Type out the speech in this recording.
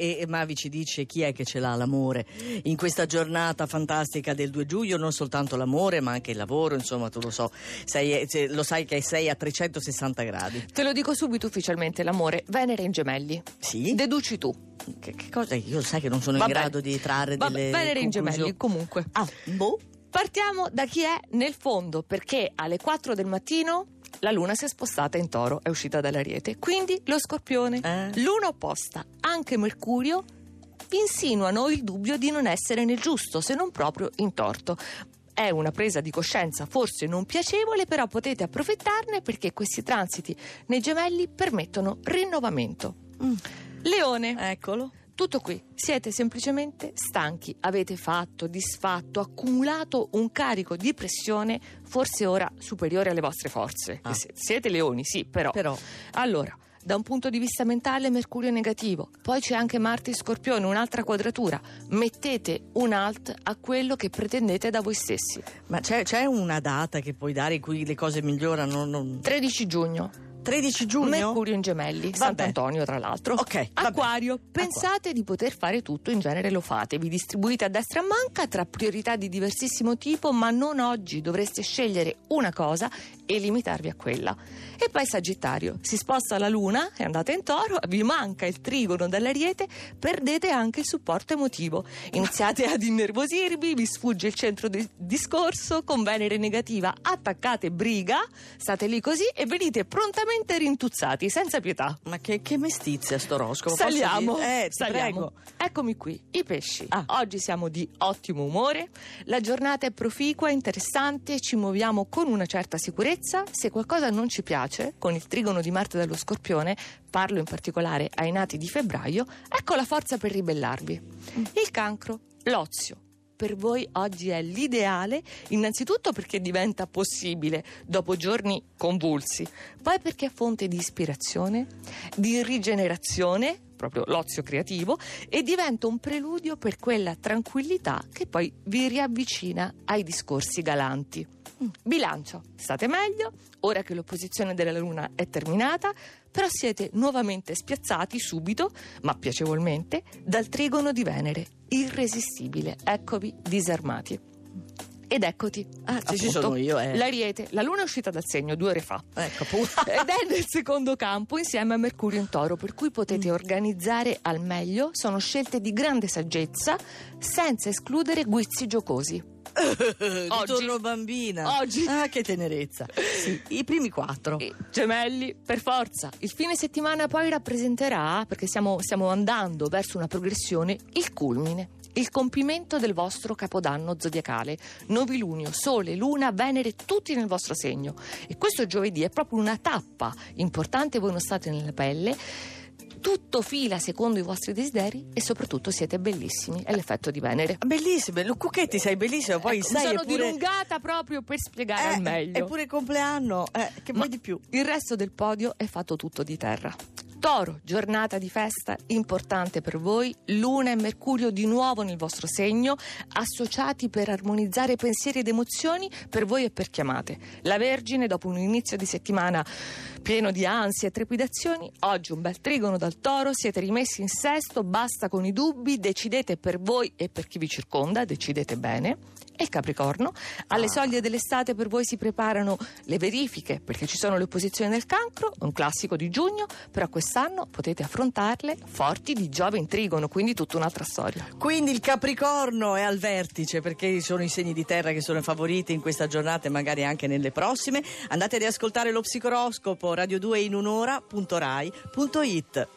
E Mavi ci dice chi è che ce l'ha l'amore in questa giornata fantastica del 2 giugno, non soltanto l'amore ma anche il lavoro, insomma tu lo so, sei, lo sai che sei a 360 gradi. Te lo dico subito ufficialmente, l'amore, Venere in gemelli. Sì? Deduci tu. Che, che cosa? Io sai che non sono Vabbè. in grado di trarre Vabbè, delle Venere in gemelli, comunque. Ah, boh. Partiamo da chi è nel fondo, perché alle 4 del mattino la luna si è spostata in toro, è uscita dall'ariete. Quindi lo scorpione, Eh. luna opposta, anche Mercurio, insinuano il dubbio di non essere nel giusto, se non proprio in torto. È una presa di coscienza forse non piacevole, però potete approfittarne perché questi transiti nei gemelli permettono rinnovamento. Mm, Leone. eccolo. Tutto qui, siete semplicemente stanchi, avete fatto, disfatto, accumulato un carico di pressione forse ora superiore alle vostre forze. Ah. Si- Siete leoni, sì, però. Però Allora, da un punto di vista mentale Mercurio è negativo, poi c'è anche Marte in Scorpione, un'altra quadratura. Mettete un alt a quello che pretendete da voi stessi. ma c'è, c'è una data che puoi dare in cui le cose migliorano? Non- 13 giugno, 13 giugno? Mercurio in gemelli, Sant'Antonio tra l'altro. Ok, vabbè. Acquario, pensate di poter fare tutto, in genere lo fate, vi distribuite a destra e a manca tra priorità di diversissimo tipo, ma non oggi, dovreste scegliere una cosa e limitarvi a quella. E poi Sagittario, si sposta la luna, è andata in toro, vi manca il trigono dall'ariete, perdete anche il supporto emotivo. Iniziate ad innervosirvi, vi sfugge il centro di discorso, con Venere negativa attaccate briga, state lì così e venite prontamente rintuzzati, senza pietà. Ma che, che mestizia sto oroscopo? posso Saliamo? Eh, saliamo. prego. Eccomi qui, i pesci. Ah. Oggi siamo di ottimo umore, la giornata è proficua, interessante, ci muoviamo con una certa sicurezza. Se qualcosa non ci piace, con il trigono di Marte dallo Scorpione, parlo in particolare ai nati di febbraio, ecco la forza per ribellarvi. Mm. Il cancro, l'ozio. Per voi oggi è l'ideale, innanzitutto perché diventa possibile dopo giorni convulsi, poi perché è fonte di ispirazione, di rigenerazione, proprio l'ozio creativo, e diventa un preludio per quella tranquillità che poi vi riavvicina ai discorsi galanti. Bilancio, state meglio, ora che l'opposizione della Luna è terminata, però siete nuovamente spiazzati subito, ma piacevolmente, dal trigono di Venere, irresistibile. Eccovi disarmati. Ed eccoti. Ah, sì, ci appunto, sono io, eh. L'Ariete, la Luna è uscita dal segno due ore fa. Ecco, appunto. Ed è nel secondo campo insieme a Mercurio in Toro, per cui potete Mm. organizzare al meglio. Sono scelte di grande saggezza, senza escludere guizzi giocosi. Ritorno bambina. Oggi. Ah, che tenerezza. Sì, I primi quattro. E gemelli, per forza. Il fine settimana poi rappresenterà, perché stiamo, stiamo andando verso una progressione, il culmine. Il compimento del vostro capodanno zodiacale. Novilunio, Sole, Luna, Venere, tutti nel vostro segno. E questo giovedì è proprio una tappa importante, voi non state nella pelle. Tutto fila secondo i vostri desideri e soprattutto siete bellissimi. È l'effetto di Venere. Bellissimo, Lu Cucchetti sei bellissimo, poi Ecco, sai mi sono pure... dilungata proprio per spiegare Eh, al meglio. È pure compleanno, eh, che vuoi di più? Il resto del podio è fatto tutto di terra. Toro, giornata di festa importante per voi, Luna e Mercurio di nuovo nel vostro segno, associati per armonizzare pensieri ed emozioni per voi e per chiamate. La Vergine, dopo un inizio di settimana pieno di ansie e trepidazioni, oggi un bel trigono dal Toro, siete rimessi in sesto, basta con i dubbi, decidete per voi e per chi vi circonda, decidete bene. E il Capricorno, alle soglie dell'estate per voi si preparano le verifiche perché ci sono le opposizioni del cancro, un classico di giugno, però quest'anno potete affrontarle forti di Giove in trigono, quindi tutta un'altra storia. Quindi il Capricorno è al vertice perché sono i segni di terra che sono favoriti in questa giornata e magari anche nelle prossime. Andate ad ascoltare lo psicoroscopo Radio 2 in un'ora.rai.it.